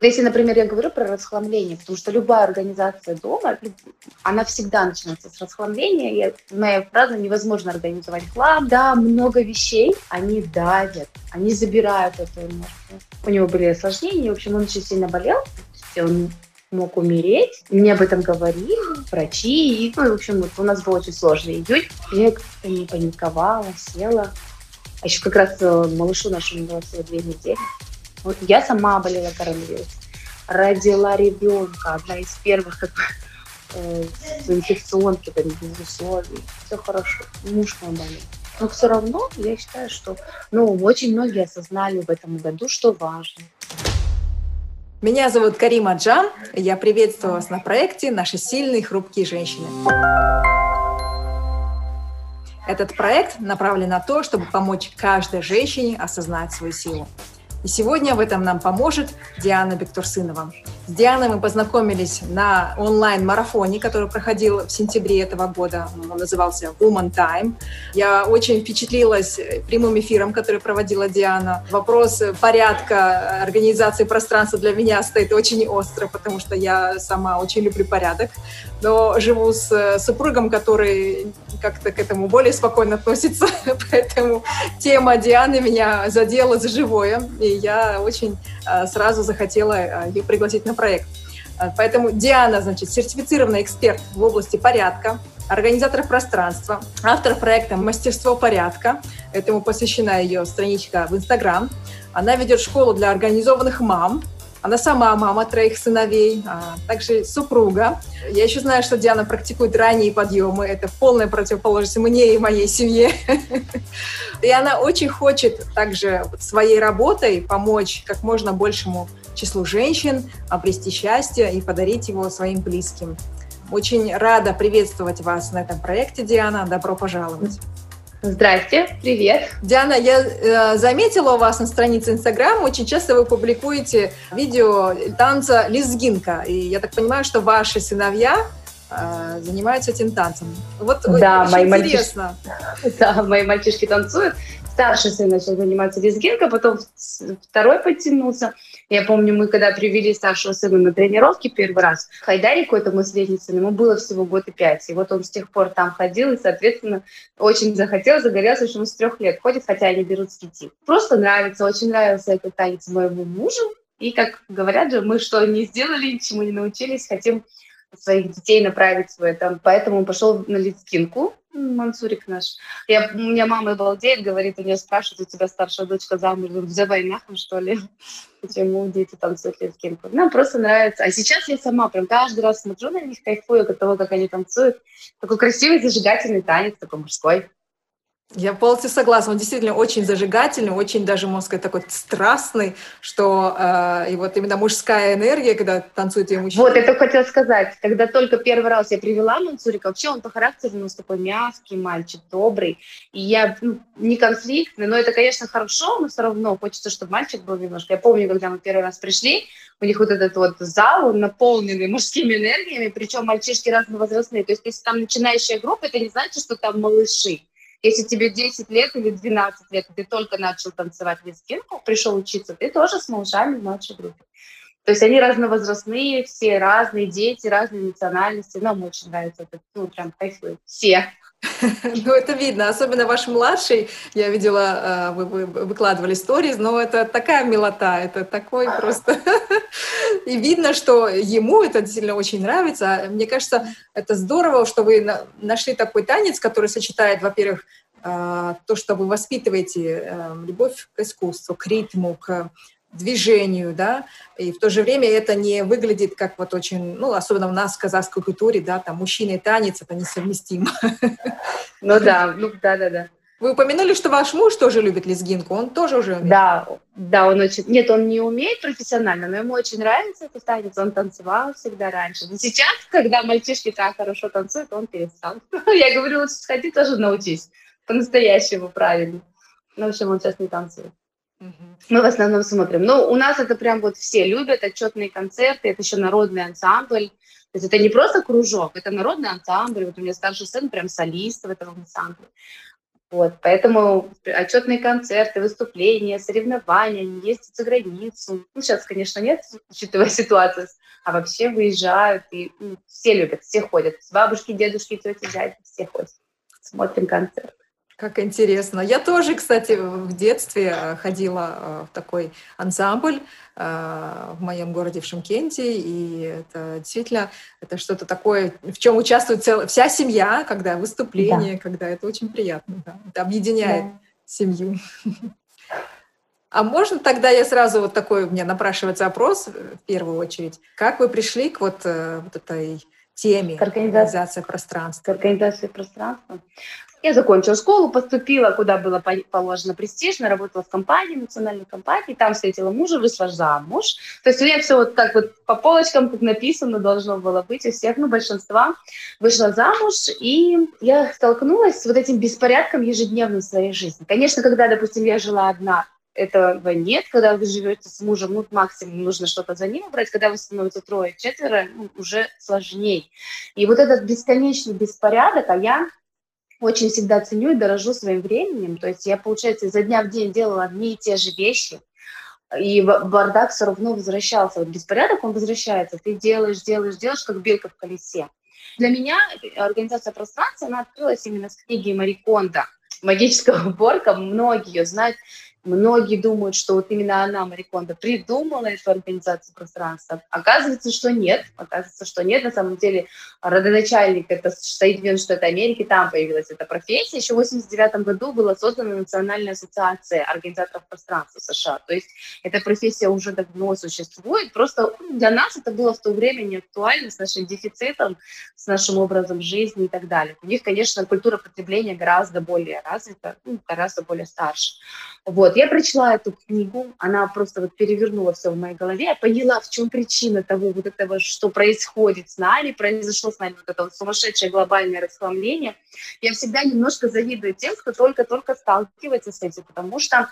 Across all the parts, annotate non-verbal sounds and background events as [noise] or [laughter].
Если, например, я говорю про расхламление, потому что любая организация дома, она всегда начинается с расхламления. Я, моя фраза «невозможно организовать хлам». Да, много вещей, они давят, они забирают эту энергию. У него были осложнения, в общем, он очень сильно болел, он мог умереть. Мне об этом говорили врачи. И, ну, в общем, у нас был очень сложный июнь. Я как-то не паниковала, села. А еще как раз э, малышу нашему было всего две недели. Вот я сама болела коронавирусом. Родила ребенка, одна из первых как э, инфекционки, там, без условий. Все хорошо. Муж мой болел. Но все равно я считаю, что ну, очень многие осознали в этом году, что важно. Меня зовут Карима Джан. Я приветствую вас на проекте «Наши сильные хрупкие женщины». Этот проект направлен на то, чтобы помочь каждой женщине осознать свою силу. И сегодня в этом нам поможет Диана Бектурсынова. С Дианой мы познакомились на онлайн-марафоне, который проходил в сентябре этого года. Он назывался Woman Time. Я очень впечатлилась прямым эфиром, который проводила Диана. Вопрос порядка организации пространства для меня стоит очень остро, потому что я сама очень люблю порядок. Но живу с супругом, который как-то к этому более спокойно относится. [laughs] Поэтому тема Дианы меня задела за живое. И я очень а, сразу захотела а, ее пригласить на проект. А, поэтому Диана, значит, сертифицированный эксперт в области порядка, организатор пространства, автор проекта «Мастерство порядка». Этому посвящена ее страничка в Инстаграм. Она ведет школу для организованных мам, она сама мама троих сыновей, а также супруга. Я еще знаю, что Диана практикует ранние подъемы. Это полная противоположность мне и моей семье. [laughs] И она очень хочет также своей работой помочь как можно большему числу женщин обрести счастье и подарить его своим близким. Очень рада приветствовать вас на этом проекте, Диана. Добро пожаловать. Здрасте, привет. Диана, я э, заметила у вас на странице Инстаграм, очень часто вы публикуете видео танца лезгинка. И я так понимаю, что ваши сыновья э, занимаются этим танцем. Вот да, очень мои интересно. Мальчишки, [laughs] да, мои мальчишки танцуют. Старший сын начал заниматься лезгинкой, потом второй подтянулся. Я помню, мы когда привели старшего сына на тренировки первый раз, Хайдарику, этому средницу, ему было всего год и пять. И вот он с тех пор там ходил, и, соответственно, очень захотел, загорелся, что он с трех лет ходит, хотя они берут с пяти. Просто нравится, очень нравился этот танец моему мужу. И, как говорят же, мы что не сделали, чему не научились, хотим своих детей направить в этом. Поэтому он пошел на литскинку, Мансурик наш. Я, у меня мама балдеет, говорит, у нее спрашивают, у тебя старшая дочка замуж за войнахом, что ли? [laughs] Почему дети танцуют литскинку? Нам просто нравится. А сейчас я сама прям каждый раз смотрю на них, кайфую от того, как они танцуют. Такой красивый, зажигательный танец, такой мужской. Я полностью согласна. Он действительно очень зажигательный, очень даже, можно сказать, такой страстный, что э, и вот именно мужская энергия, когда танцует ее мужчина. Вот, это хотела сказать. Когда только первый раз я привела Мансурика, вообще он по характеру у нас такой мягкий мальчик, добрый. И я ну, не конфликтный, но это, конечно, хорошо, но все равно хочется, чтобы мальчик был немножко. Я помню, когда мы первый раз пришли, у них вот этот вот зал, он наполненный мужскими энергиями, причем мальчишки разновозрастные. То есть, если там начинающая группа, это не значит, что там малыши если тебе 10 лет или 12 лет, ты только начал танцевать лезгинку, пришел учиться, ты тоже с малышами в младшей группе. То есть они разновозрастные, все разные дети, разные национальности. Нам очень нравится это, ну, прям кайфуют. Все. [laughs] Ну, это видно, особенно ваш младший, я видела, э, вы, вы выкладывали сториз, но это такая милота, это такой просто... [laughs] И видно, что ему это действительно очень нравится. Мне кажется, это здорово, что вы нашли такой танец, который сочетает, во-первых, э, то, что вы воспитываете э, любовь к искусству, к ритму, к движению, да, и в то же время это не выглядит как вот очень, ну, особенно у нас в казахской культуре, да, там мужчина и танец, это несовместимо. [laughs] Ну да, ну да, да, да. Вы упомянули, что ваш муж тоже любит лезгинку, он тоже уже умеет? Да, да, он очень... Нет, он не умеет профессионально, но ему очень нравится этот танец, он танцевал всегда раньше. Но сейчас, когда мальчишки так хорошо танцуют, он перестал. [laughs] Я говорю, лучше сходи, тоже научись по-настоящему правильно. Ну, в общем, он сейчас не танцует. Мы в основном смотрим. Ну, у нас это прям вот все любят, отчетные концерты, это еще народный ансамбль. То есть это не просто кружок, это народный ансамбль. Вот у меня старший сын прям солист в этом ансамбле. Вот, поэтому отчетные концерты, выступления, соревнования, они ездят за границу. Ну, сейчас, конечно, нет, учитывая ситуацию, а вообще выезжают, и ну, все любят, все ходят. Бабушки, дедушки, тети, дяди, все ходят. Смотрим концерт. Как интересно. Я тоже, кстати, в детстве э, ходила э, в такой ансамбль э, в моем городе в Шимкенте, и это действительно это что-то такое, в чем участвует цел... вся семья, когда выступление, да. когда это очень приятно, да. это объединяет да. семью. [laughs] А можно тогда я сразу вот такой, у меня напрашивается опрос в первую очередь. Как вы пришли к вот, вот этой теме к организации, организации пространства? К организации пространства. Я закончила школу, поступила, куда было положено престижно, работала в компании, национальной компании, там встретила мужа, вышла замуж. То есть у меня все вот так вот по полочкам, как написано, должно было быть у всех, ну, большинства. Вышла замуж, и я столкнулась с вот этим беспорядком ежедневным в своей жизни. Конечно, когда, допустим, я жила одна, этого нет. Когда вы живете с мужем, ну, максимум нужно что-то за ним брать. Когда вы становитесь трое, четверо, ну, уже сложнее. И вот этот бесконечный беспорядок, а я очень всегда ценю и дорожу своим временем. То есть я, получается, изо дня в день делала одни и те же вещи, и бардак все равно возвращался. Вот беспорядок, он возвращается. Ты делаешь, делаешь, делаешь, как белка в колесе. Для меня организация пространства, она открылась именно с книги Мариконда «Магическая уборка». Многие ее знают. Многие думают, что вот именно она, Мариконда, придумала эту организацию пространства. Оказывается, что нет. Оказывается, что нет. На самом деле родоначальник это Соединенные Штаты Америки, там появилась эта профессия. Еще в 1989 году была создана Национальная ассоциация организаторов пространства США. То есть эта профессия уже давно существует. Просто для нас это было в то время не актуально с нашим дефицитом, с нашим образом жизни и так далее. У них, конечно, культура потребления гораздо более развита, ну, гораздо более старше. Вот. Я прочла эту книгу, она просто вот перевернула все в моей голове, я поняла, в чем причина того вот этого, что происходит с нами, произошло с нами вот это вот сумасшедшее глобальное расхламление. Я всегда немножко завидую тем, кто только-только сталкивается с этим, потому что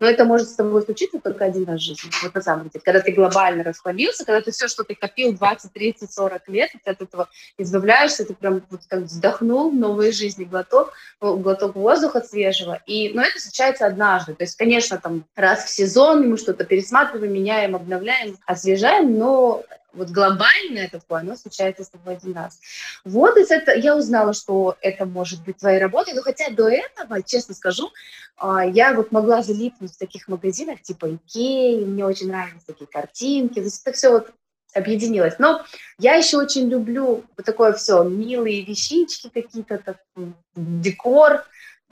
но это может с тобой случиться только один раз в жизни. Вот на самом деле, когда ты глобально расхламился, когда ты все, что ты копил 20, 30, 40 лет, ты от этого избавляешься, ты прям вот как вздохнул новой жизни, глоток, ну, глоток воздуха свежего. И, но это случается однажды. То есть, конечно, там раз в сезон мы что-то пересматриваем, меняем, обновляем, освежаем, но вот глобальное такое, оно случается с тобой один раз. Вот из этого я узнала, что это может быть твоей работой, но хотя до этого, честно скажу, а, я вот могла залипнуть в таких магазинах типа Икеи, мне очень нравились такие картинки, то есть это все вот объединилось. Но я еще очень люблю вот такое все, милые вещички какие-то, декор,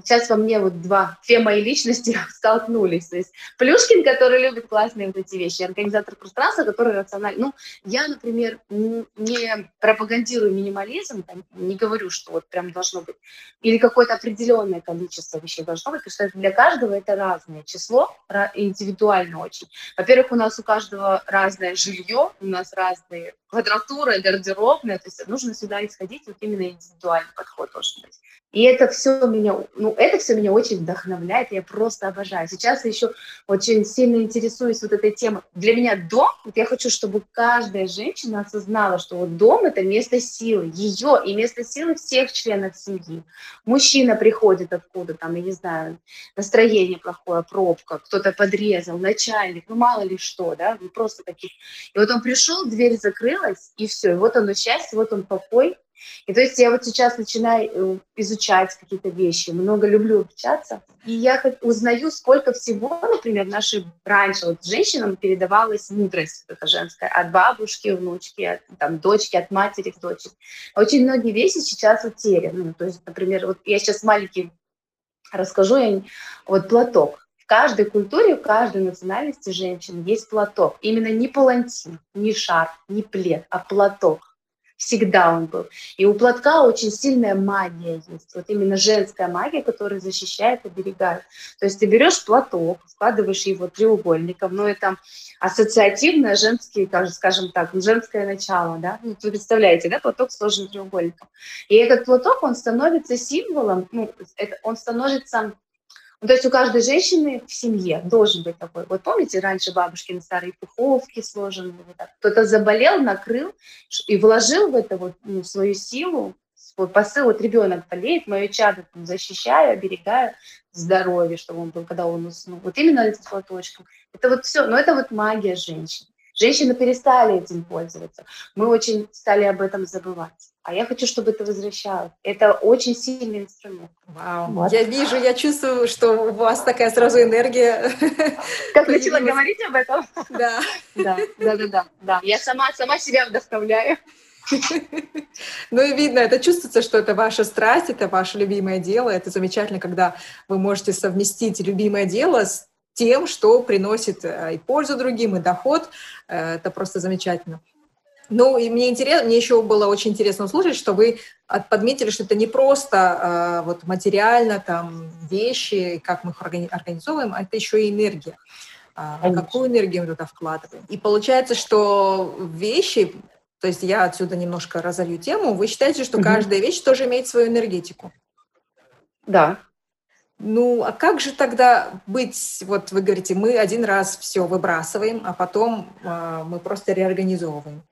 сейчас во мне вот два, две мои личности [laughs] столкнулись. То есть Плюшкин, который любит классные вот эти вещи, организатор пространства, который рациональный. Ну, я, например, не пропагандирую минимализм, там, не говорю, что вот прям должно быть, или какое-то определенное количество вещей должно быть, потому что для каждого это разное число, индивидуально очень. Во-первых, у нас у каждого разное жилье, у нас разные квадратура, гардеробная, то есть нужно сюда исходить, вот именно индивидуальный подход должен быть. И это все меня, ну, это все меня очень вдохновляет, я просто обожаю. Сейчас я еще очень сильно интересуюсь вот этой темой. Для меня дом, вот я хочу, чтобы каждая женщина осознала, что вот дом – это место силы, ее и место силы всех членов семьи. Мужчина приходит откуда там, я не знаю, настроение плохое, пробка, кто-то подрезал, начальник, ну мало ли что, да, ну просто таких. И вот он пришел, дверь закрылась, и все, вот оно счастье, вот он покой, и то есть я вот сейчас начинаю э, изучать какие-то вещи, много люблю общаться, и я узнаю, сколько всего, например, наши раньше вот женщинам передавалась мудрость, вот эта женская, от бабушки, внучки, от там, дочки, от матери к дочери. Очень многие вещи сейчас утеряны. Ну, то есть, например, вот я сейчас маленький расскажу, я, вот платок. В каждой культуре, в каждой национальности женщин есть платок. Именно не палантин, не шар, не плед, а платок всегда он был. И у платка очень сильная магия есть, вот именно женская магия, которая защищает, оберегает. То есть ты берешь платок, складываешь его треугольником, но это ассоциативное женский, скажем так, женское начало, да, ну, вы представляете, да, платок сложен треугольником. И этот платок, он становится символом, ну, это, он становится ну, то есть у каждой женщины в семье должен быть такой. Вот помните, раньше бабушкины старые пуховки сложены, вот кто-то заболел, накрыл и вложил в это вот ну, свою силу, свой посыл, вот ребенок болеет, мое чадо там, защищаю, оберегаю здоровье, чтобы он был, когда он уснул. Вот именно этим цветочком. Это вот все, но это вот магия женщин. Женщины перестали этим пользоваться. Мы очень стали об этом забывать. А я хочу, чтобы это возвращалось. Это очень сильный инструмент. Вау. Вот. Я вижу, я чувствую, что у вас такая сразу энергия. [laughs] Как начала говорить об этом? [laughs] Да. Да, да, да, да. да. Я сама, сама себя вдохновляю. [laughs] Ну и видно, это чувствуется, что это ваша страсть, это ваше любимое дело. Это замечательно, когда вы можете совместить любимое дело с тем, что приносит э, и пользу другим, и доход. Э, это просто замечательно. Ну, и мне интересно, мне еще было очень интересно услышать, что вы подметили, что это не просто э, вот материально, там, вещи, как мы их организовываем, а это еще и энергия. А, какую энергию мы туда вкладываем. И получается, что вещи, то есть я отсюда немножко разолью тему, вы считаете, что каждая вещь тоже имеет свою энергетику? Да. Ну, а как же тогда быть, вот вы говорите, мы один раз все выбрасываем, а потом э, мы просто реорганизовываем.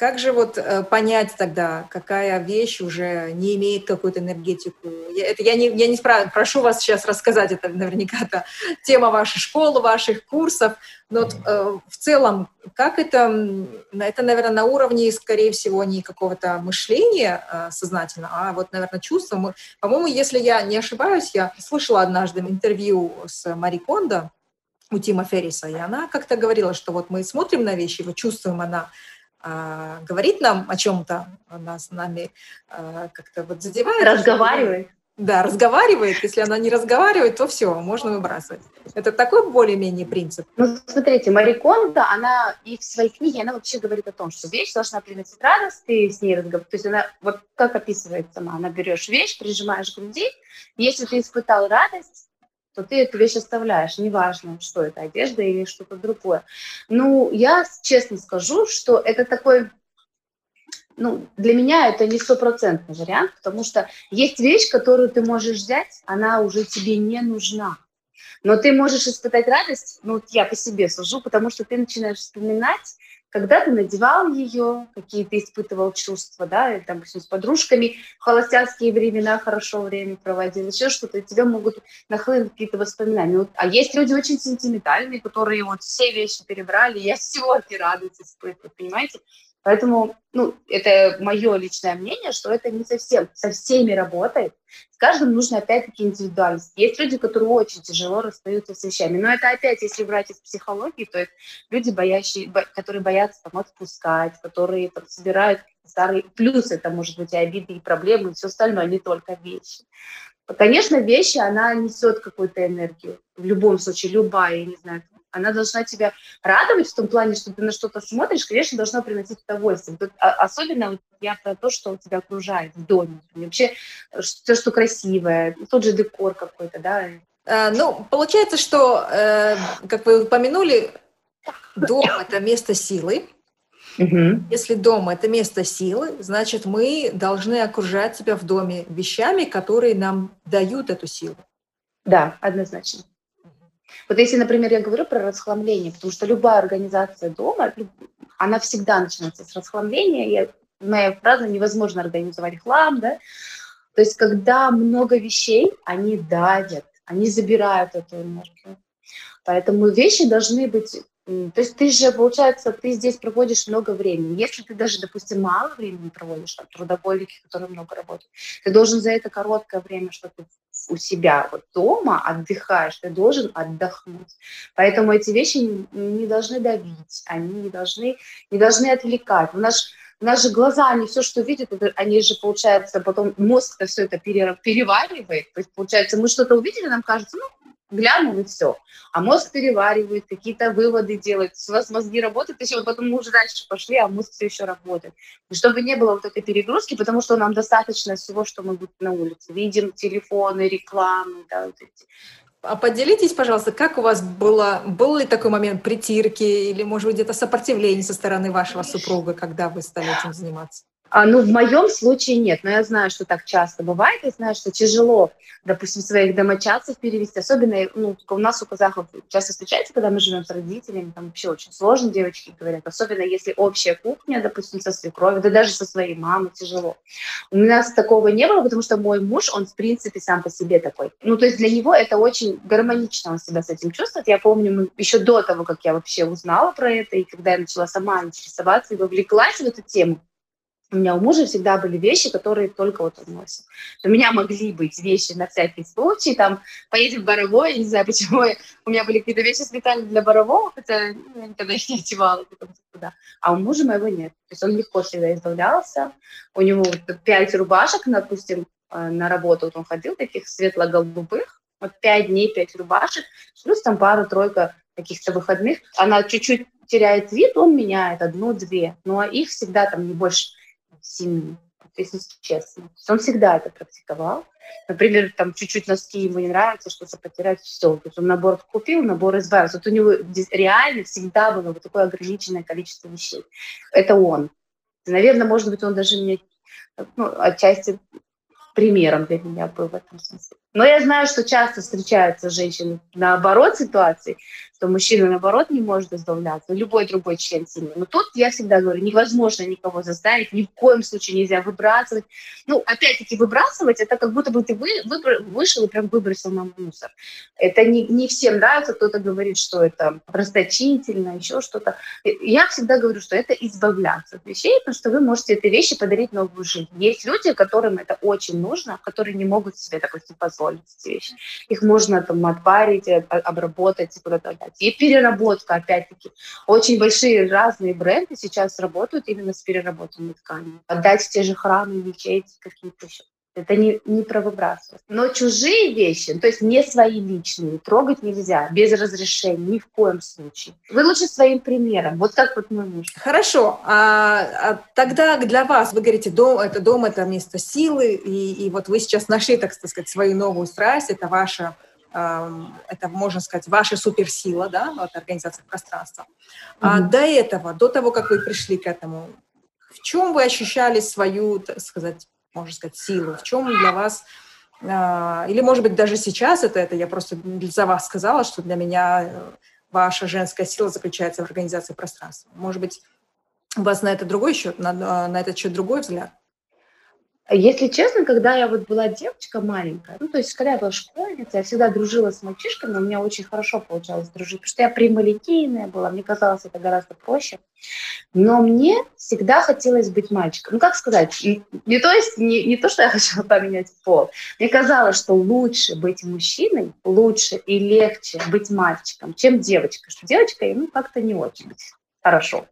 Как же вот э, понять тогда, какая вещь уже не имеет какую-то энергетику? Я, это я не, я не спрашиваю, прошу вас сейчас рассказать, это наверняка это тема вашей школы, ваших курсов, но э, в целом, как это, это, наверное, на уровне, скорее всего, не какого-то мышления э, сознательно, а вот, наверное, чувства. Мы, по-моему, если я не ошибаюсь, я слышала однажды интервью с Мари Кондо, у Тима Ферриса, и она как-то говорила, что вот мы смотрим на вещи, вот чувствуем, она а, говорит нам о чем-то, она с нами а, как-то вот задевает. Разговаривает. Да, разговаривает. Если она не разговаривает, то все, можно выбрасывать. Это такой более-менее принцип. Ну, смотрите, Мари Кондо, она и в своей книге, она вообще говорит о том, что вещь должна приносить радость, ты с ней разговариваешь. То есть она, вот как описывает сама, она берешь вещь, прижимаешь к груди, если ты испытал радость, то ты эту вещь оставляешь, неважно, что это, одежда или что-то другое. Ну, я честно скажу, что это такой, ну, для меня это не стопроцентный вариант, потому что есть вещь, которую ты можешь взять, она уже тебе не нужна. Но ты можешь испытать радость, ну, я по себе сужу, потому что ты начинаешь вспоминать когда ты надевал ее, какие ты испытывал чувства, да, или, там, с подружками в холостяцкие времена хорошо время проводил, еще что-то, и тебе могут нахлынуть какие-то воспоминания. Вот, а есть люди очень сентиментальные, которые вот все вещи перебрали, я всего этой радость испытываю, понимаете? Поэтому, ну, это мое личное мнение, что это не совсем со всеми работает. С каждым нужно опять-таки индивидуальность. Есть люди, которые очень тяжело расстаются с вещами. Но это опять, если брать из психологии, то есть люди, боящие, которые боятся там отпускать, которые там, собирают старые... Плюс это может быть и обиды, и проблемы, и все остальное, а не только вещи. Конечно, вещи, она несет какую-то энергию. В любом случае, любая, я не знаю, она должна тебя радовать в том плане, что ты на что-то смотришь, конечно, должна приносить удовольствие. Тут, а, особенно вот я про то, что тебя окружает в доме. Вообще все, что красивое, тот же декор какой-то, да. А, ну, получается, что, э, как вы упомянули, дом – это место силы. Угу. Если дом – это место силы, значит, мы должны окружать себя в доме вещами, которые нам дают эту силу. Да, однозначно. Вот если, например, я говорю про расхламление, потому что любая организация дома, она всегда начинается с расхламления. Я, моя фраза «невозможно организовать хлам», да? То есть когда много вещей, они давят, они забирают эту энергию. Поэтому вещи должны быть то есть ты же, получается, ты здесь проводишь много времени. Если ты даже, допустим, мало времени проводишь, там, трудоголики, которые много работают, ты должен за это короткое время, что ты у себя вот дома отдыхаешь, ты должен отдохнуть. Поэтому эти вещи не, не должны давить, они не должны, не должны отвлекать. У нас, у нас же глаза, они все, что видят, это, они же, получается, потом мозг-то все это переваривает. То есть, получается, мы что-то увидели, нам кажется, ну, глянул и все. А мозг переваривает, какие-то выводы делает. У вас мозги работают, еще потом мы уже дальше пошли, а мозг все еще работает. И чтобы не было вот этой перегрузки, потому что нам достаточно всего, что мы будем на улице. Видим телефоны, рекламы, да, вот эти. А поделитесь, пожалуйста, как у вас было, был ли такой момент притирки или, может быть, где-то сопротивление со стороны вашего супруга, когда вы стали этим заниматься? А, ну, в моем случае нет, но я знаю, что так часто бывает. Я знаю, что тяжело, допустим, своих домочадцев перевести. Особенно ну, у нас, у казахов, часто встречается, когда мы живем с родителями, там вообще очень сложно, девочки говорят. Особенно если общая кухня, допустим, со свекровью, да даже со своей мамой тяжело. У нас такого не было, потому что мой муж, он, в принципе, сам по себе такой. Ну, то есть для него это очень гармонично он себя с этим чувствует. Я помню, мы еще до того, как я вообще узнала про это, и когда я начала сама интересоваться и вовлеклась в эту тему, у меня у мужа всегда были вещи, которые только вот он носит. У меня могли быть вещи на всякий случай, там, поедем в Боровое, не знаю, [laughs] почему у меня были какие-то вещи специально для Борового, хотя ну, я никогда их не одевала, туда. а у мужа моего нет. То есть он легко всегда избавлялся. У него пять рубашек, допустим, э, на работу вот он ходил, таких светло-голубых, вот пять дней, пять рубашек, плюс там пару-тройка каких-то выходных. Она чуть-чуть теряет вид, он меняет одну-две, но их всегда там не больше семьи, если честно. Он всегда это практиковал. Например, там чуть-чуть носки ему не нравится, что-то потерять, все. То есть он набор купил, набор избавился. Вот у него реально всегда было вот такое ограниченное количество вещей. Это он. Наверное, может быть, он даже мне ну, отчасти примером для меня был в этом смысле. Но я знаю, что часто встречаются женщины наоборот ситуации, что мужчина, наоборот, не может избавляться, любой другой член семьи. Но тут я всегда говорю, невозможно никого заставить, ни в коем случае нельзя выбрасывать. Ну, опять-таки, выбрасывать, это как будто бы ты вы, выбр, вышел и прям выбросил на мусор. Это не, не всем нравится, кто-то говорит, что это расточительно, еще что-то. Я всегда говорю, что это избавляться от вещей, потому что вы можете этой вещи подарить новую жизнь. Есть люди, которым это очень нужно, которые не могут себе, допустим, позволить эти вещи. Их можно там отпарить, э, обработать куда-то отдать. И переработка, опять-таки. Очень большие разные бренды сейчас работают именно с переработанными тканями. Отдать в те же храмы, мечети, какие-то еще. Это не, не про выбрасывать. Но чужие вещи, то есть не свои личные, трогать нельзя без разрешения, ни в коем случае. Вы лучше своим примером. Вот как вот мой муж. Хорошо. А, а тогда для вас, вы говорите, дом это дом, это место силы, и, и вот вы сейчас нашли, так сказать, свою новую страсть, это ваша это, можно сказать, ваша суперсила, да, вот организация пространства. Mm-hmm. А до этого, до того, как вы пришли к этому, в чем вы ощущали свою, так сказать, можно сказать, силу? В чем для вас, а, или, может быть, даже сейчас это, это я просто за вас сказала, что для меня э, ваша женская сила заключается в организации пространства. Может быть, у вас на это другой счет, на, на этот счет другой взгляд? Если честно, когда я вот была девочка маленькая, ну, то есть, когда я была школьница, я всегда дружила с мальчишками, у меня очень хорошо получалось дружить, потому что я прямолинейная была, мне казалось это гораздо проще. Но мне всегда хотелось быть мальчиком. Ну, как сказать, не, то есть, не, не то, что я хотела поменять пол. Мне казалось, что лучше быть мужчиной, лучше и легче быть мальчиком, чем девочкой. Что девочкой, ну, как-то не очень хорошо.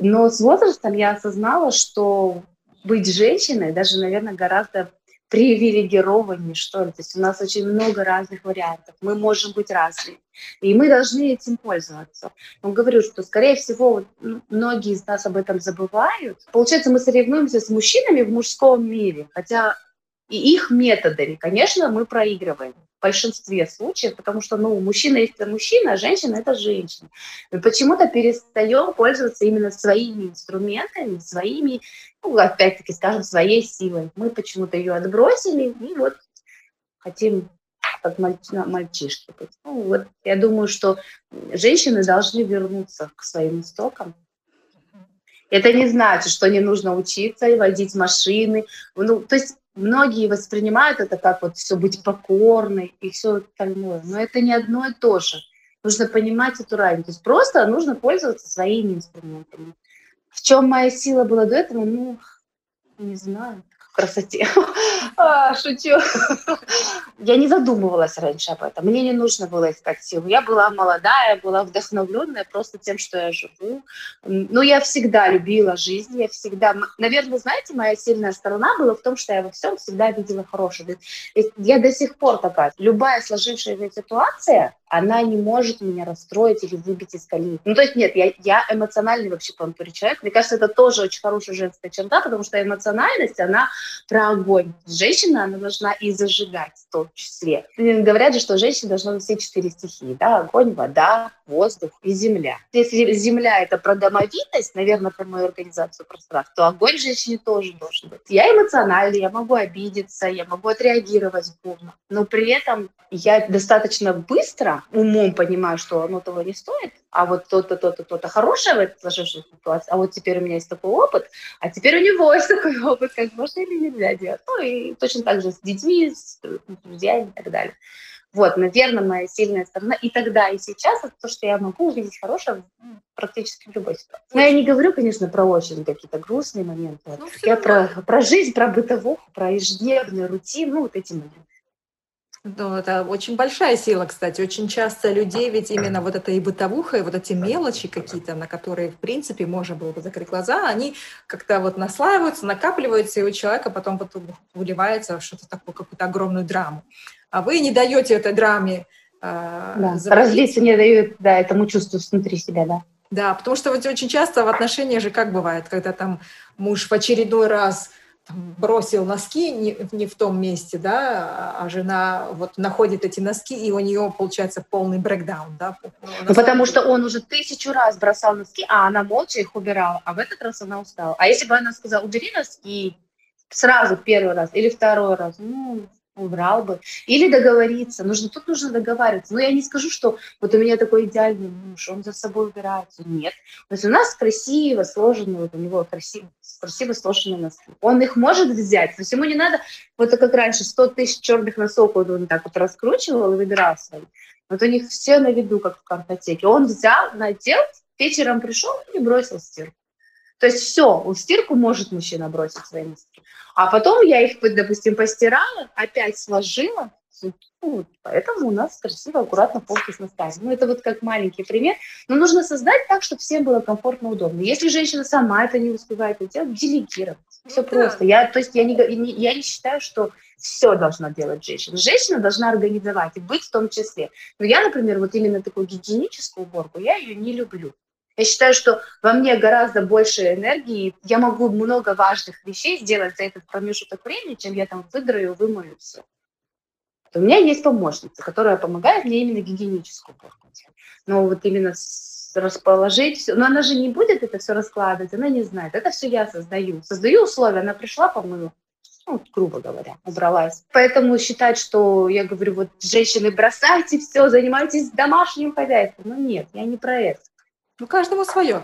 Но с возрастом я осознала, что быть женщиной даже, наверное, гораздо привилегированнее, что ли. То есть у нас очень много разных вариантов. Мы можем быть разными. И мы должны этим пользоваться. Но говорю, что, скорее всего, ну, многие из нас об этом забывают. Получается, мы соревнуемся с мужчинами в мужском мире, хотя и их методами, конечно, мы проигрываем большинстве случаев, потому что, ну, мужчина – это мужчина, а женщина – это женщина. Мы почему-то перестаем пользоваться именно своими инструментами, своими, ну, опять-таки, скажем, своей силой. Мы почему-то ее отбросили, и вот хотим как мальчишки быть. Ну, вот я думаю, что женщины должны вернуться к своим истокам. Это не значит, что не нужно учиться и водить машины. Ну, то есть многие воспринимают это как вот все быть покорной и все остальное. Но это не одно и то же. Нужно понимать эту разницу. То есть просто нужно пользоваться своими инструментами. В чем моя сила была до этого? Ну, не знаю красоте. [laughs] А, шучу. [laughs] Я не задумывалась раньше об этом. Мне не нужно было искать силу. Я была молодая, была вдохновленная просто тем, что я живу. Но я всегда любила жизнь. Я всегда... Наверное, знаете, моя сильная сторона была в том, что я во всем всегда видела хорошее. Я до сих пор такая. Любая сложившаяся ситуация, она не может меня расстроить или выбить из колеи. Ну, то есть нет, я, я эмоциональный вообще планктурий человек. Мне кажется, это тоже очень хорошая женская черта, потому что эмоциональность, она про огонь. Женщина, она должна и зажигать в том числе. Говорят же, что женщина должна на все четыре стихии, да, огонь, вода, воздух и земля. Если земля — это про домовитость, наверное, про мою организацию пространства, то огонь женщине тоже должен быть. Я эмоциональный, я могу обидеться, я могу отреагировать бурно, но при этом я достаточно быстро умом понимаю, что оно того не стоит, а вот то-то, то-то, то-то хорошее в этой сложившейся ситуации, а вот теперь у меня есть такой опыт, а теперь у него [laughs] есть такой опыт, как можно или нельзя делать. Ну и точно так же с детьми, с друзьями и так далее. Вот, наверное, моя сильная сторона и тогда, и сейчас, это то, что я могу увидеть хорошее практически в любой ситуации. Но я не говорю, конечно, про очень какие-то грустные моменты. Ну, я про, про жизнь, про бытовуху, про ежедневную рутину, ну, вот эти моменты. Ну, это очень большая сила, кстати. Очень часто людей ведь именно вот эта и бытовуха, и вот эти мелочи какие-то, на которые, в принципе, можно было бы закрыть глаза, они как-то вот наслаиваются, накапливаются, и у человека потом вот выливается что-то такое, какую-то огромную драму. А вы не даете этой драме э, да. разлиться, не дают да, этому чувству внутри себя, да. Да, потому что вот очень часто в отношениях же как бывает, когда там муж в очередной раз бросил носки не, не в том месте, да, а жена вот находит эти носки, и у нее получается полный брекдаун, да. Ну, потому что он уже тысячу раз бросал носки, а она молча их убирала, а в этот раз она устала. А если бы она сказала, убери носки сразу первый раз или второй раз, ну, убрал бы. Или договориться. Нужно, тут нужно договариваться. Но я не скажу, что вот у меня такой идеальный муж, он за собой убирается. Нет. То есть у нас красиво сложенные, вот у него красиво, красиво сложенные носки. Он их может взять. То есть ему не надо, вот как раньше, 100 тысяч черных носов он, он так вот раскручивал и выбирал свои. Вот у них все на виду, как в картотеке. Он взял, надел, вечером пришел и бросил стирку. То есть все, у стирку может мужчина бросить свои носки. А потом я их, допустим, постирала, опять сложила, ну, поэтому у нас красиво, аккуратно полки с носками. Ну, это вот как маленький пример. Но нужно создать так, чтобы всем было комфортно, удобно. Если женщина сама это не успевает делать, делегировать. Все ну, просто. Да. Я, то есть я не, я не считаю, что все должна делать женщина. Женщина должна организовать и быть в том числе. Но я, например, вот именно такую гигиеническую уборку, я ее не люблю. Я считаю, что во мне гораздо больше энергии, я могу много важных вещей сделать за этот промежуток времени, чем я там выдраю, вымою все. У меня есть помощница, которая помогает мне именно гигиеническую уборку делать. Но вот именно расположить все. Но она же не будет это все раскладывать, она не знает. Это все я создаю. Создаю условия, она пришла, помыла. Ну, грубо говоря, убралась. Поэтому считать, что я говорю, вот женщины, бросайте все, занимайтесь домашним хозяйством. Ну нет, я не про это. Ну, каждому свое.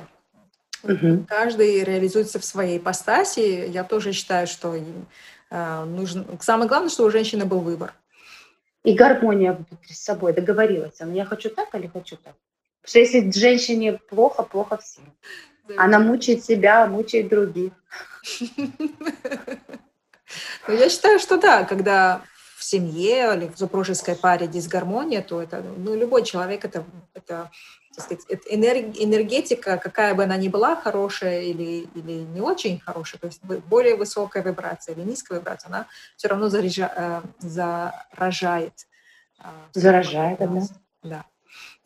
Угу. Каждый реализуется в своей ипостаси. Я тоже считаю, что э, нужно... Самое главное, что у женщины был выбор. И гармония внутри с собой договорилась. Она, я хочу так или хочу так. Потому что если женщине плохо, плохо всем. Она мучает себя, мучает других. [laughs] Ну, я считаю, что да, когда в семье или в супружеской паре дисгармония, то это, ну, любой человек это, это сказать, энергетика, какая бы она ни была, хорошая или, или не очень хорошая, то есть более высокая вибрация или низкая вибрация, она все равно заряжа, э, заражает. Э, заражает, да. Да.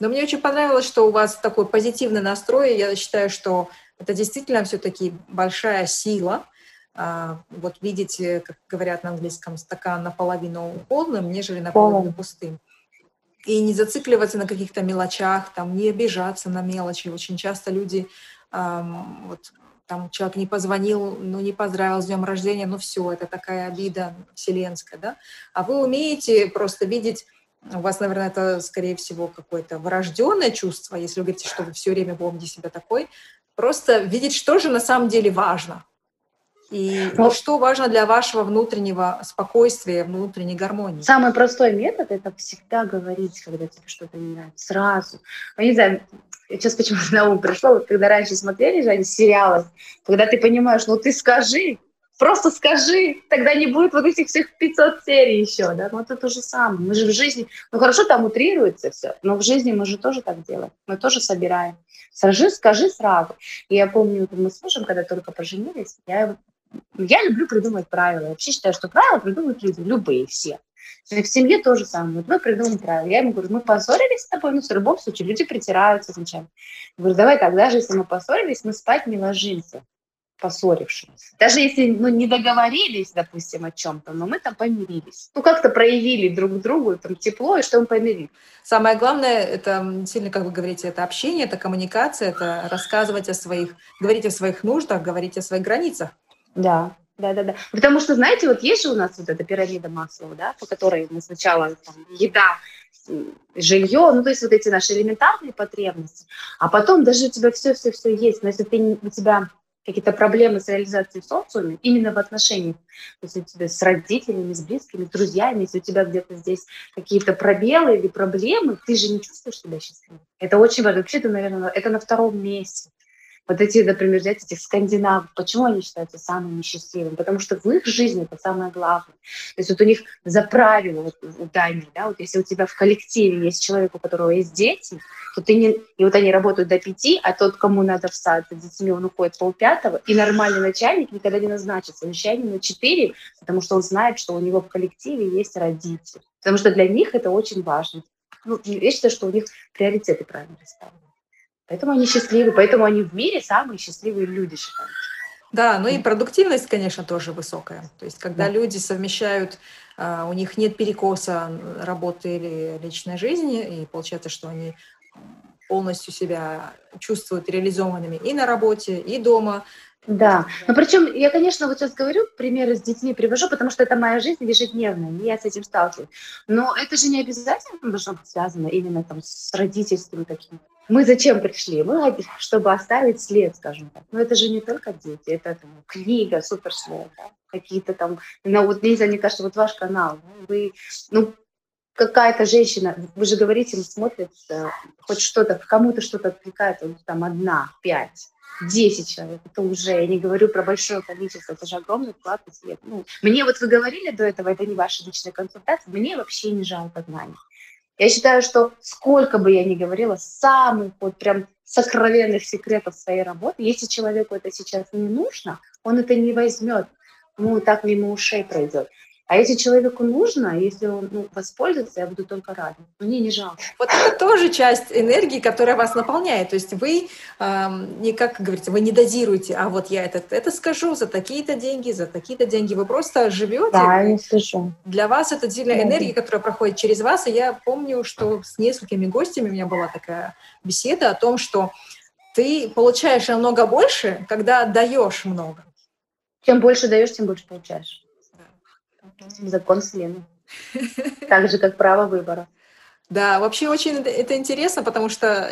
Но мне очень понравилось, что у вас такой позитивный настрой. Я считаю, что это действительно все-таки большая сила. Э, вот видите, как говорят на английском, стакан наполовину полным, нежели наполовину пустым и не зацикливаться на каких-то мелочах, там, не обижаться на мелочи. Очень часто люди, эм, вот, там человек не позвонил, ну, не поздравил с днем рождения, ну, все, это такая обида вселенская, да. А вы умеете просто видеть, у вас, наверное, это, скорее всего, какое-то врожденное чувство, если вы говорите, что вы все время помните себя такой, просто видеть, что же на самом деле важно – и, Но... что важно для вашего внутреннего спокойствия, внутренней гармонии? Самый простой метод – это всегда говорить, когда тебе что-то не нравится, сразу. Я не знаю, сейчас почему-то на ум пришло, вот когда раньше смотрели же они сериалы, когда ты понимаешь, ну ты скажи, просто скажи, тогда не будет вот этих всех 500 серий еще, да, вот это то же самое. Мы же в жизни, ну хорошо, там утрируется все, но в жизни мы же тоже так делаем, мы тоже собираем. Скажи, скажи сразу. И я помню, мы с мужем, когда только поженились, я я люблю придумать правила. Я вообще считаю, что правила придумывают люди, любые, все. В семье тоже самое. Вот мы придумали правила. Я ему говорю, мы поссорились с тобой, ну, в любом случае, люди притираются сначала. Я говорю, давай так, даже если мы поссорились, мы спать не ложимся поссорившись. Даже если ну, не договорились, допустим, о чем-то, но мы там помирились. Ну, как-то проявили друг другу там, тепло, и что мы помирились. Самое главное, это сильно, как вы говорите, это общение, это коммуникация, это рассказывать о своих, говорить о своих нуждах, говорить о своих границах. Да, да, да, да. Потому что, знаете, вот есть же у нас вот эта пирамида Маслова, да, по которой мы сначала там, еда, жилье, ну, то есть вот эти наши элементарные потребности, а потом даже у тебя все-все-все есть, но если ты, у тебя какие-то проблемы с реализацией в социуме, именно в отношениях, то есть у тебя с родителями, с близкими, с друзьями, если у тебя где-то здесь какие-то пробелы или проблемы, ты же не чувствуешь себя счастливым. Это очень важно. Вообще, это, наверное, это на втором месте. Вот эти, например, взять этих скандинавов, почему они считаются самыми счастливыми? Потому что в их жизни это самое главное. То есть вот у них за правило, вот у Дании, да, вот если у тебя в коллективе есть человек, у которого есть дети, то ты не... И вот они работают до пяти, а тот, кому надо в сад с детьми, он уходит полпятого, и нормальный начальник никогда не назначит совещание на четыре, потому что он знает, что у него в коллективе есть родители. Потому что для них это очень важно. Ну, я считаю, что у них приоритеты правильно расставлены. Поэтому они счастливы, поэтому они в мире самые счастливые люди, считают. Да, ну и продуктивность, конечно, тоже высокая. То есть, когда да. люди совмещают, а, у них нет перекоса работы или личной жизни, и получается, что они полностью себя чувствуют реализованными и на работе, и дома. Да, но причем я, конечно, вот сейчас говорю, примеры с детьми привожу, потому что это моя жизнь ежедневная, и я с этим сталкиваюсь. Но это же не обязательно должно быть связано именно там с родительским таким мы зачем пришли? Мы, чтобы оставить след, скажем так. Но это же не только дети, это там, книга, суперслед, да? какие-то там, ну вот нельзя, мне кажется, вот ваш канал, вы, ну, какая-то женщина, вы же говорите, смотрит, э, хоть что-то, кому-то что-то откликается, вот там одна, пять, десять человек, это уже, я не говорю про большое количество, это же огромный вклад в свет. Ну, мне вот вы говорили до этого, это не ваша личная консультация, мне вообще не жалко знаний. Я считаю, что сколько бы я ни говорила, самых вот прям сокровенных секретов своей работы, если человеку это сейчас не нужно, он это не возьмет, ему так мимо ушей пройдет. А если человеку нужно, если он ну, воспользуется, я буду только рада. Мне не жалко. Вот это тоже часть энергии, которая вас наполняет. То есть вы э, не, как говорите, вы не дозируете, а вот я это, это скажу за такие-то деньги, за такие-то деньги. Вы просто живете. Да, я слышу. Для вас это отдельная энергия, которая проходит через вас. И я помню, что с несколькими гостями у меня была такая беседа о том, что ты получаешь намного больше, когда даешь много. Чем больше даешь, тем больше получаешь. Закон Вселенной. Так же, как право выбора. Да, вообще очень это интересно, потому что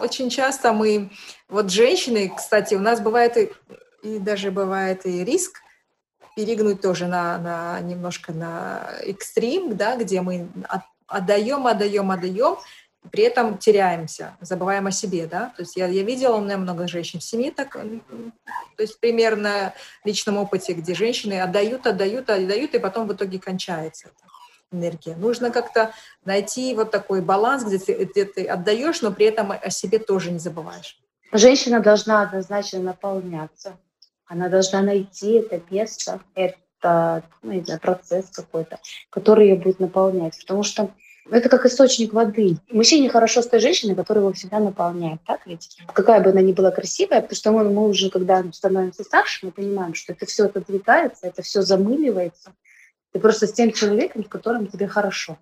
очень часто мы, вот женщины, кстати, у нас бывает и, и даже бывает и риск перегнуть тоже на, на немножко на экстрим, да, где мы отдаем, отдаем, отдаем, при этом теряемся, забываем о себе, да, то есть я, я видела, у меня много женщин в семье, так, то есть примерно в личном опыте, где женщины отдают, отдают, отдают, и потом в итоге кончается энергия. Нужно как-то найти вот такой баланс, где ты, где ты отдаешь, но при этом о себе тоже не забываешь. Женщина должна однозначно наполняться. Она должна найти это место, это ну, знаю, процесс какой-то, который ее будет наполнять. Потому что это как источник воды. Мужчине хорошо с той женщиной, которая его всегда наполняет, так ведь? Какая бы она ни была красивая, потому что мы, мы уже, когда становимся старше, мы понимаем, что это все отодвигается, это все замыливается. Ты просто с тем человеком, с которым тебе хорошо.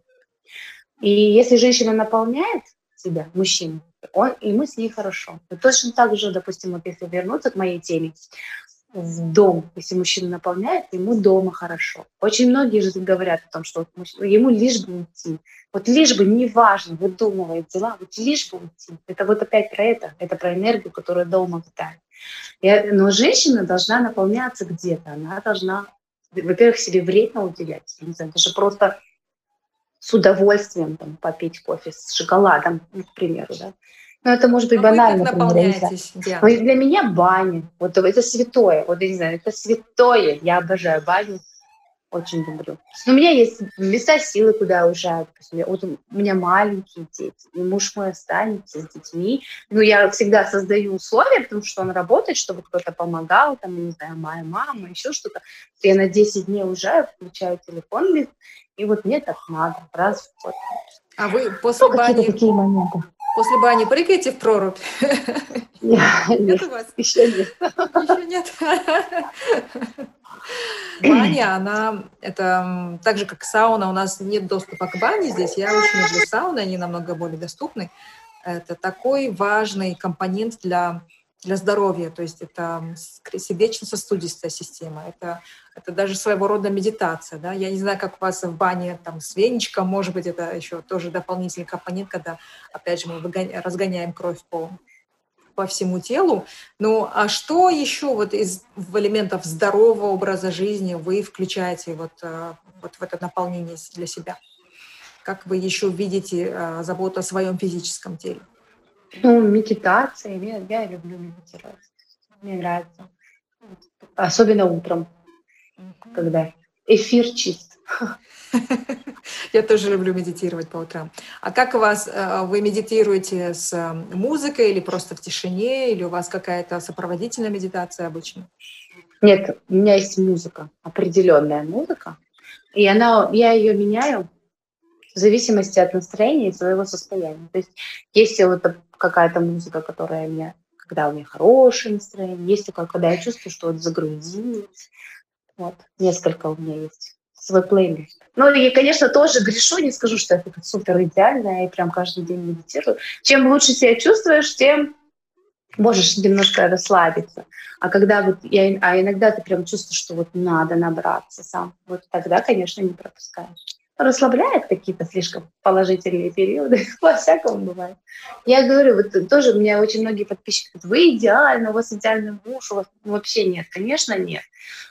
И если женщина наполняет себя, мужчину, он, ему с ней хорошо. И точно так же, допустим, вот если вернуться к моей теме, в дом, если мужчина наполняет, ему дома хорошо. Очень многие же говорят о том, что ему лишь бы уйти. Вот лишь бы, неважно, выдумывает дела, вот лишь бы уйти. Это вот опять про это, это про энергию, которая дома витает. Я, но женщина должна наполняться где-то, она должна, во-первых, себе время уделять. не знаю, даже просто с удовольствием там, попить кофе с шоколадом, к примеру, да. Ну, это может быть Но банально. Вы как наполняетесь, Но для меня баня, вот это святое, вот я не знаю, это святое. Я обожаю баню. очень люблю. Но у меня есть места силы, куда я уезжаю. Вот у меня маленькие дети, и муж мой останется с детьми. Ну, я всегда создаю условия, потому что он работает, чтобы кто-то помогал, там, не знаю, моя мама, еще что-то. Я на 10 дней уезжаю, включаю телефон, и вот мне так надо, раз в год. А вы после ну, бани... такие моменты. После бани прыгаете в прорубь? Нет, нет у вас? Еще нет. Еще нет. Баня, она, это так же, как сауна, у нас нет доступа к бане здесь. Я очень люблю сауны, они намного более доступны. Это такой важный компонент для, для здоровья, то есть это сердечно-сосудистая система, это, это даже своего рода медитация. Да? Я не знаю, как у вас в бане там, с веничком, может быть, это еще тоже дополнительный компонент, когда, опять же, мы разгоняем кровь по по всему телу. Ну, а что еще вот из элементов здорового образа жизни вы включаете вот, э, вот в это наполнение для себя? Как вы еще видите э, заботу о своем физическом теле? Ну, медитация. Я, я люблю медитировать. Мне нравится. Особенно утром, когда эфир чист. Я тоже люблю медитировать по утрам. А как у вас, э, вы медитируете с э, музыкой или просто в тишине, или у вас какая-то сопроводительная медитация обычно? Нет, у меня есть музыка, определенная музыка, и она, я ее меняю в зависимости от настроения и своего состояния. То есть есть вот какая-то музыка, которая меня, когда у меня хорошее настроение, есть такая, когда я чувствую, что вот загрузилась. Вот, несколько у меня есть свой плейлист. Ну и, конечно, тоже грешу, не скажу, что это супер идеально, я прям каждый день медитирую. Чем лучше себя чувствуешь, тем можешь немножко расслабиться. А когда вот я, а иногда ты прям чувствуешь, что вот надо набраться сам, вот тогда, конечно, не пропускаешь. Расслабляет какие-то слишком положительные периоды, [laughs] по-всякому бывает. Я говорю, вот тоже у меня очень многие подписчики говорят, вы идеально, у вас идеальный муж, у вас вообще нет. Конечно, нет.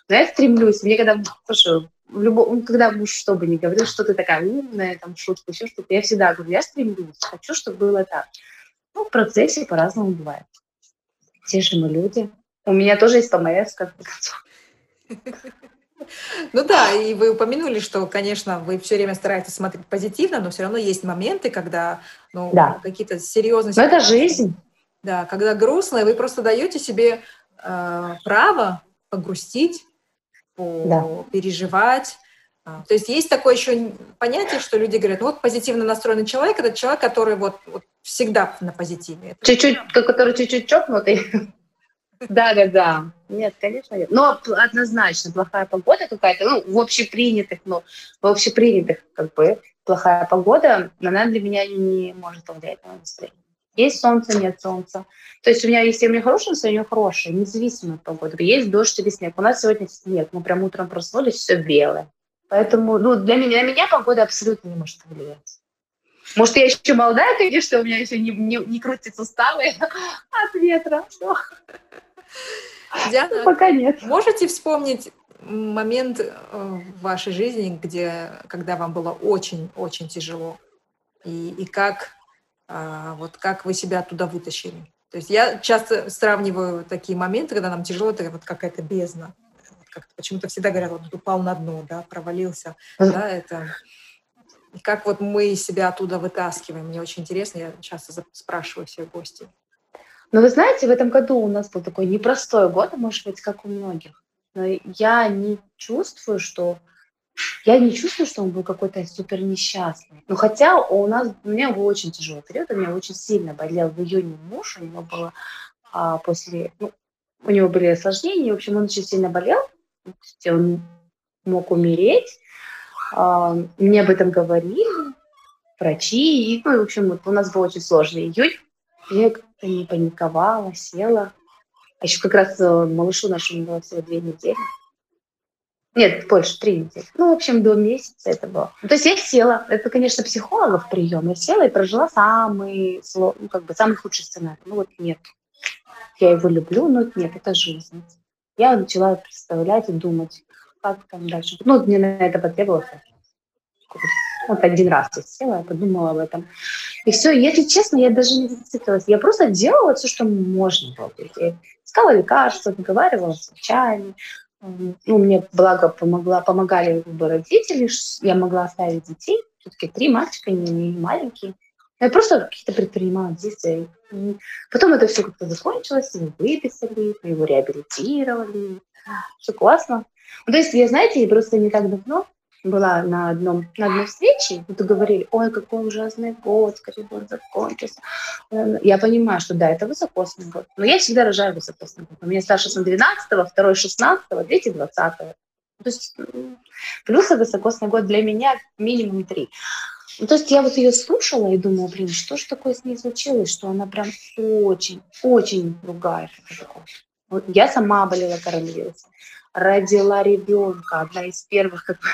Но я стремлюсь. Мне когда, слушай, в любом, ну, когда муж что бы ни говорил, что ты такая умная, там, шутка, еще что-то, я всегда говорю, я стремлюсь, хочу, чтобы было так. Ну, в процессе по-разному бывает. Те же мы люди. У меня тоже есть ПМС, как бы [laughs] Ну да, и вы упомянули, что, конечно, вы все время стараетесь смотреть позитивно, но все равно есть моменты, когда ну, да. какие-то серьезные... Но это жизнь. Да, когда грустно, и вы просто даете себе э, право погрустить, да. переживать. А, то есть есть такое еще понятие, что люди говорят, вот позитивно настроенный человек – это человек, который вот, вот всегда на позитиве. Чуть-чуть, который чуть-чуть чокнутый. Да, да, да. Нет, конечно, нет. Но однозначно плохая погода какая-то, ну, в общепринятых, ну, в общепринятых, как бы, плохая погода, она для меня не может повлиять на настроение. Есть солнце, нет солнца. То есть у меня, если у меня хорошее настроение, хорошее, независимо от погоды. Есть дождь или снег. У нас сегодня снег. Мы прям утром проснулись, все белое. Поэтому ну, для меня, на меня погода абсолютно не может повлиять. Может, я еще молодая, конечно, у меня еще не, не, не крутятся суставы [laughs] от ветра. Диана, ну, пока нет. Можете вспомнить момент э, в вашей жизни, где, когда вам было очень-очень тяжело? И, и как а, вот как вы себя оттуда вытащили. То есть я часто сравниваю такие моменты, когда нам тяжело, это вот какая-то бездна. Как почему-то всегда говорят, вот упал на дно, да, провалился, да, это... И как вот мы себя оттуда вытаскиваем, мне очень интересно, я часто спрашиваю всех гостей. Ну, вы знаете, в этом году у нас был такой непростой год, может быть, как у многих. Но я не чувствую, что я не чувствую, что он был какой-то супер несчастный. Но хотя у нас, у меня был очень тяжелый период, у меня очень сильно болел в июне муж, у него было а, после, ну, у него были осложнения, в общем, он очень сильно болел, он мог умереть. А, мне об этом говорили врачи, и, ну, в общем, вот у нас был очень сложный июнь. Я как-то не паниковала, села. А еще как раз э, малышу нашему было всего две недели. Нет, больше, три недели. Ну, в общем, до месяца это было. Ну, то есть я села, это, конечно, психологов прием, я села и прожила самый, ну, как бы, самый худший сценарий. Ну, вот нет. Я его люблю, но нет, это жизнь. Я начала представлять и думать, как там дальше. Ну, мне на это потребовалось вот один раз я села, я подумала об этом. И все, если честно, я даже не зациклилась. Я просто делала все, что можно было. Я искала лекарства, договаривалась с врачами, ну, мне, благо, помогла, помогали бы, родители, я могла оставить детей, все-таки три мальчика, не, не маленькие. Я просто какие-то предпринимала действия. И потом это все как-то закончилось, его выписали, его реабилитировали. Все классно. Ну, то есть, я, знаете, я просто не так давно была на, одном, на одной встрече, и говорили, ой, какой ужасный год, скорее год закончился. Я понимаю, что да, это высокосный год, но я всегда рожаю высокосный год. У меня старший сын 12 второй 16 третий 20 То есть плюсы высокосный год для меня минимум три. Ну, то есть я вот ее слушала и думала, блин, что ж такое с ней случилось, что она прям очень, очень другая. Вот я сама болела коронавирусом, родила ребенка, одна из первых как бы,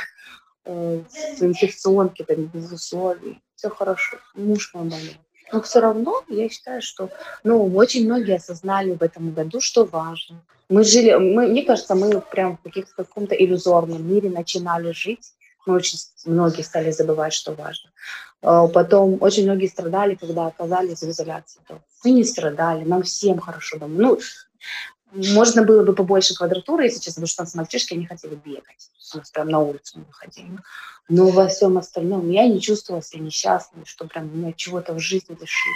э, с инфекционки, там, без условий, все хорошо, муж мой болел. Но все равно я считаю, что ну, очень многие осознали в этом году, что важно. Мы жили, мы, мне кажется, мы прям в каком-то иллюзорном мире начинали жить, мы очень многие стали забывать, что важно. А, потом очень многие страдали, когда оказались в изоляции. Мы не страдали, нам всем хорошо дома. Ну, можно было бы побольше квадратуры, если честно, потому что у нас мальчишки не хотели бегать. Нас прям на улицу не выходили. Но во всем остальном я не чувствовала себя несчастной, что прям меня чего-то в жизни лишили.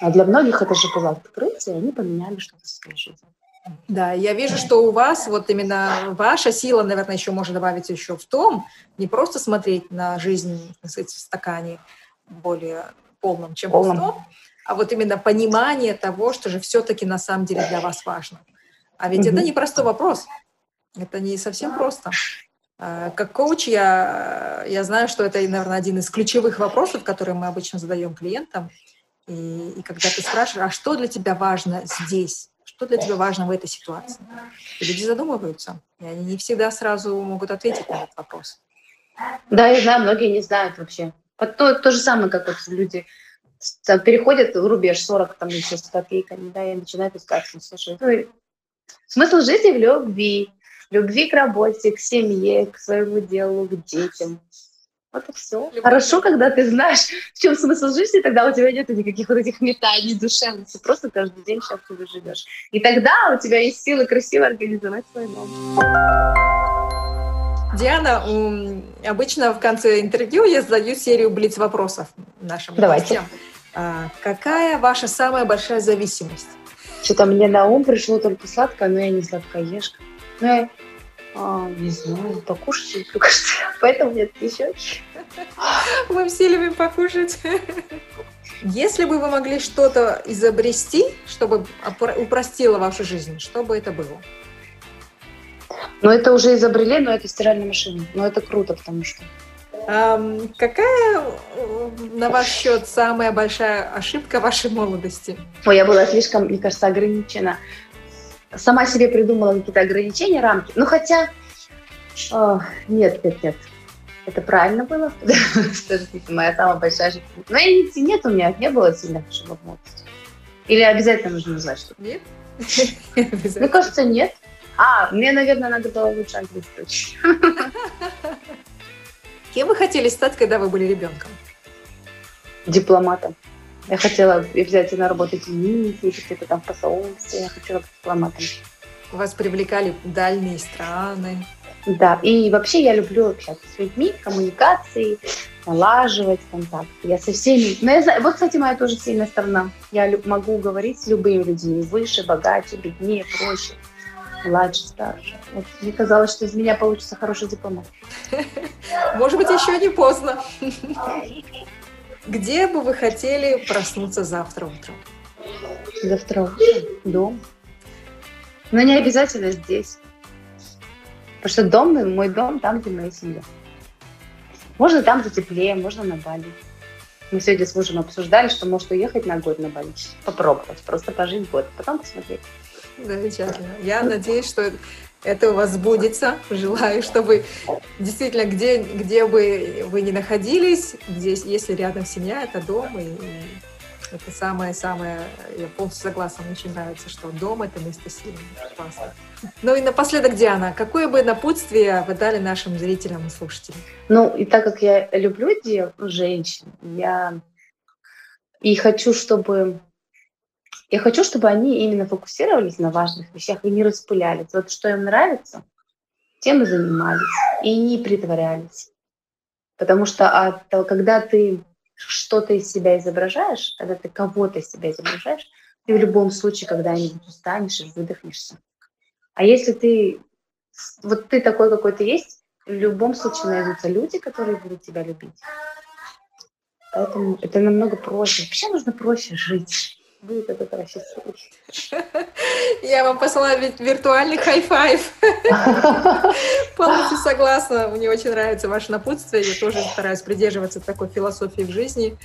А для многих это же было открытие, и они поменяли что-то в своей жизни. Да, я вижу, что у вас вот именно ваша сила, наверное, еще может добавить еще в том, не просто смотреть на жизнь сказать, в стакане более полном, чем полном. пустом, а вот именно понимание того, что же все-таки на самом деле для вас важно. А ведь mm это не простой вопрос. Это не совсем просто. А, как коуч я, я знаю, что это, наверное, один из ключевых вопросов, которые мы обычно задаем клиентам. И, и когда ты спрашиваешь, а что для тебя важно здесь? Что для тебя важно в этой ситуации? И люди задумываются, и они не всегда сразу могут ответить на этот вопрос. Да, я знаю, многие не знают вообще. То, то же самое, как вот люди там, переходят рубеж 40 там еще с копейками, да, и начинают искать, ну, слушай, ну, смысл жизни в любви, любви к работе, к семье, к своему делу, к детям. Вот и все. Хорошо, когда ты знаешь, в чем смысл жизни, тогда у тебя нет никаких вот этих метаний душевности. Просто каждый день счастливо живешь. И тогда у тебя есть силы красиво организовать свой дом. Диана, обычно в конце интервью я задаю серию блиц-вопросов нашим Давайте. гостям. А, какая ваша самая большая зависимость? Что-то мне на ум пришло только сладкое, но я не сладкоежка. Ну, я а, не знаю, покушать люблю, кажется. [laughs] Поэтому нет еще. Мы все любим покушать. Если бы вы могли что-то изобрести, чтобы упростило вашу жизнь, что бы это было? Ну, это уже изобрели, но это стиральная машина. Но это круто, потому что... А, какая, на ваш счет, самая большая ошибка вашей молодости? Ой, я была слишком, мне кажется, ограничена сама себе придумала какие-то ограничения, рамки. Ну, хотя, о, нет, нет, нет. Это правильно было, [laughs] что это моя самая большая ошибка. Но я, нет у меня, не было сильных ошибок в молодости. Или обязательно нужно знать что-то? Нет. [laughs] Мне кажется, нет. А, мне, наверное, надо было лучше английский учить. [laughs] Кем вы хотели стать, когда вы были ребенком? Дипломатом. Я хотела обязательно работать в МИДе, где-то там в посольстве, я хотела быть дипломатом. Вас привлекали дальние страны. Да, и вообще я люблю общаться с людьми, коммуникации, налаживать контакты. Я со всеми... Ну, я знаю, вот, кстати, моя тоже сильная сторона. Я могу говорить с любыми людьми, выше, богаче, беднее, проще, младше, старше. Вот мне казалось, что из меня получится хороший дипломат. [laughs] Может быть, еще не поздно. Где бы вы хотели проснуться завтра утром? Завтра утром? Дом. Но не обязательно здесь. Потому что дом, мой дом там, где моя семья. Можно там, где теплее, можно на Бали. Мы сегодня с мужем обсуждали, что может уехать на год на Бали. Попробовать, просто пожить год, потом посмотреть. Замечательно. Я надеюсь, что это у вас сбудется. Желаю, чтобы действительно, где, где бы вы ни находились, здесь, если рядом семья, это дом, и, и это самое-самое, я полностью согласна, мне очень нравится, что дом — это место силы. Классно. Ну и напоследок, Диана, какое бы напутствие вы дали нашим зрителям и слушателям? Ну, и так как я люблю дев, женщин, я и хочу, чтобы Я хочу, чтобы они именно фокусировались на важных вещах и не распылялись. Вот что им нравится, тем и занимались. И не притворялись. Потому что от, когда ты что-то из себя изображаешь, когда ты кого-то из себя изображаешь, ты в любом случае когда-нибудь устанешь и выдохнешься. А если ты, вот ты такой, какой ты есть, в любом случае найдутся люди, которые будут тебя любить. Поэтому это намного проще. Вообще нужно проще жить. Будет от этого счастливый. [laughs] Я вам посылаю виртуальный high-five. [laughs] Полностью согласна. Мне очень нравится ваше напутствие. Я тоже стараюсь придерживаться такой философии в жизни.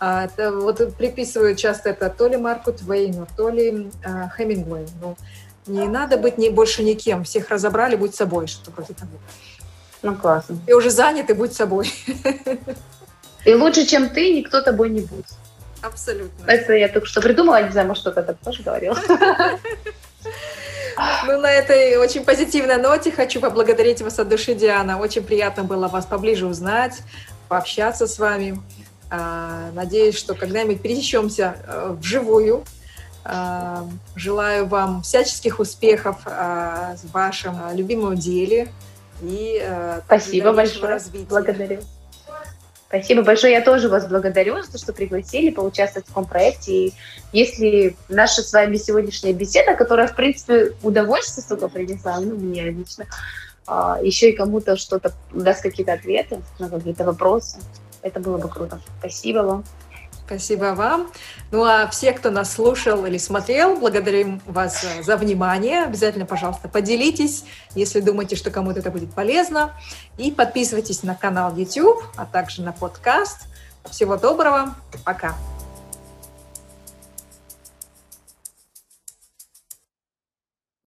А, вот приписывают часто это то ли Марку Твейну, то ли а, Хемингуэю. Ну, не надо быть ни, больше никем. Всех разобрали, будь собой, что вроде того. Ну, классно. Ты уже занят, и будь собой. [laughs] И лучше, чем ты, никто тобой не будет. Абсолютно. Это я только что придумала, не знаю, может, кто-то тоже говорил. [laughs] Ну, на этой очень позитивной ноте хочу поблагодарить вас от души, Диана. Очень приятно было вас поближе узнать, пообщаться с вами. А, надеюсь, что когда-нибудь пересечемся э, вживую. А, желаю вам всяческих успехов а, в вашем любимом деле. И э, Спасибо большое. Развития. Благодарю. Спасибо большое. Я тоже вас благодарю за то, что пригласили поучаствовать в таком проекте. И если наша с вами сегодняшняя беседа, которая, в принципе, удовольствие столько принесла, ну, мне лично, а, еще и кому-то что-то даст какие-то ответы на какие-то вопросы, это было бы круто. Спасибо вам. Спасибо вам. Ну а все, кто нас слушал или смотрел, благодарим вас за внимание. Обязательно, пожалуйста, поделитесь, если думаете, что кому-то это будет полезно. И подписывайтесь на канал YouTube, а также на подкаст. Всего доброго. Пока.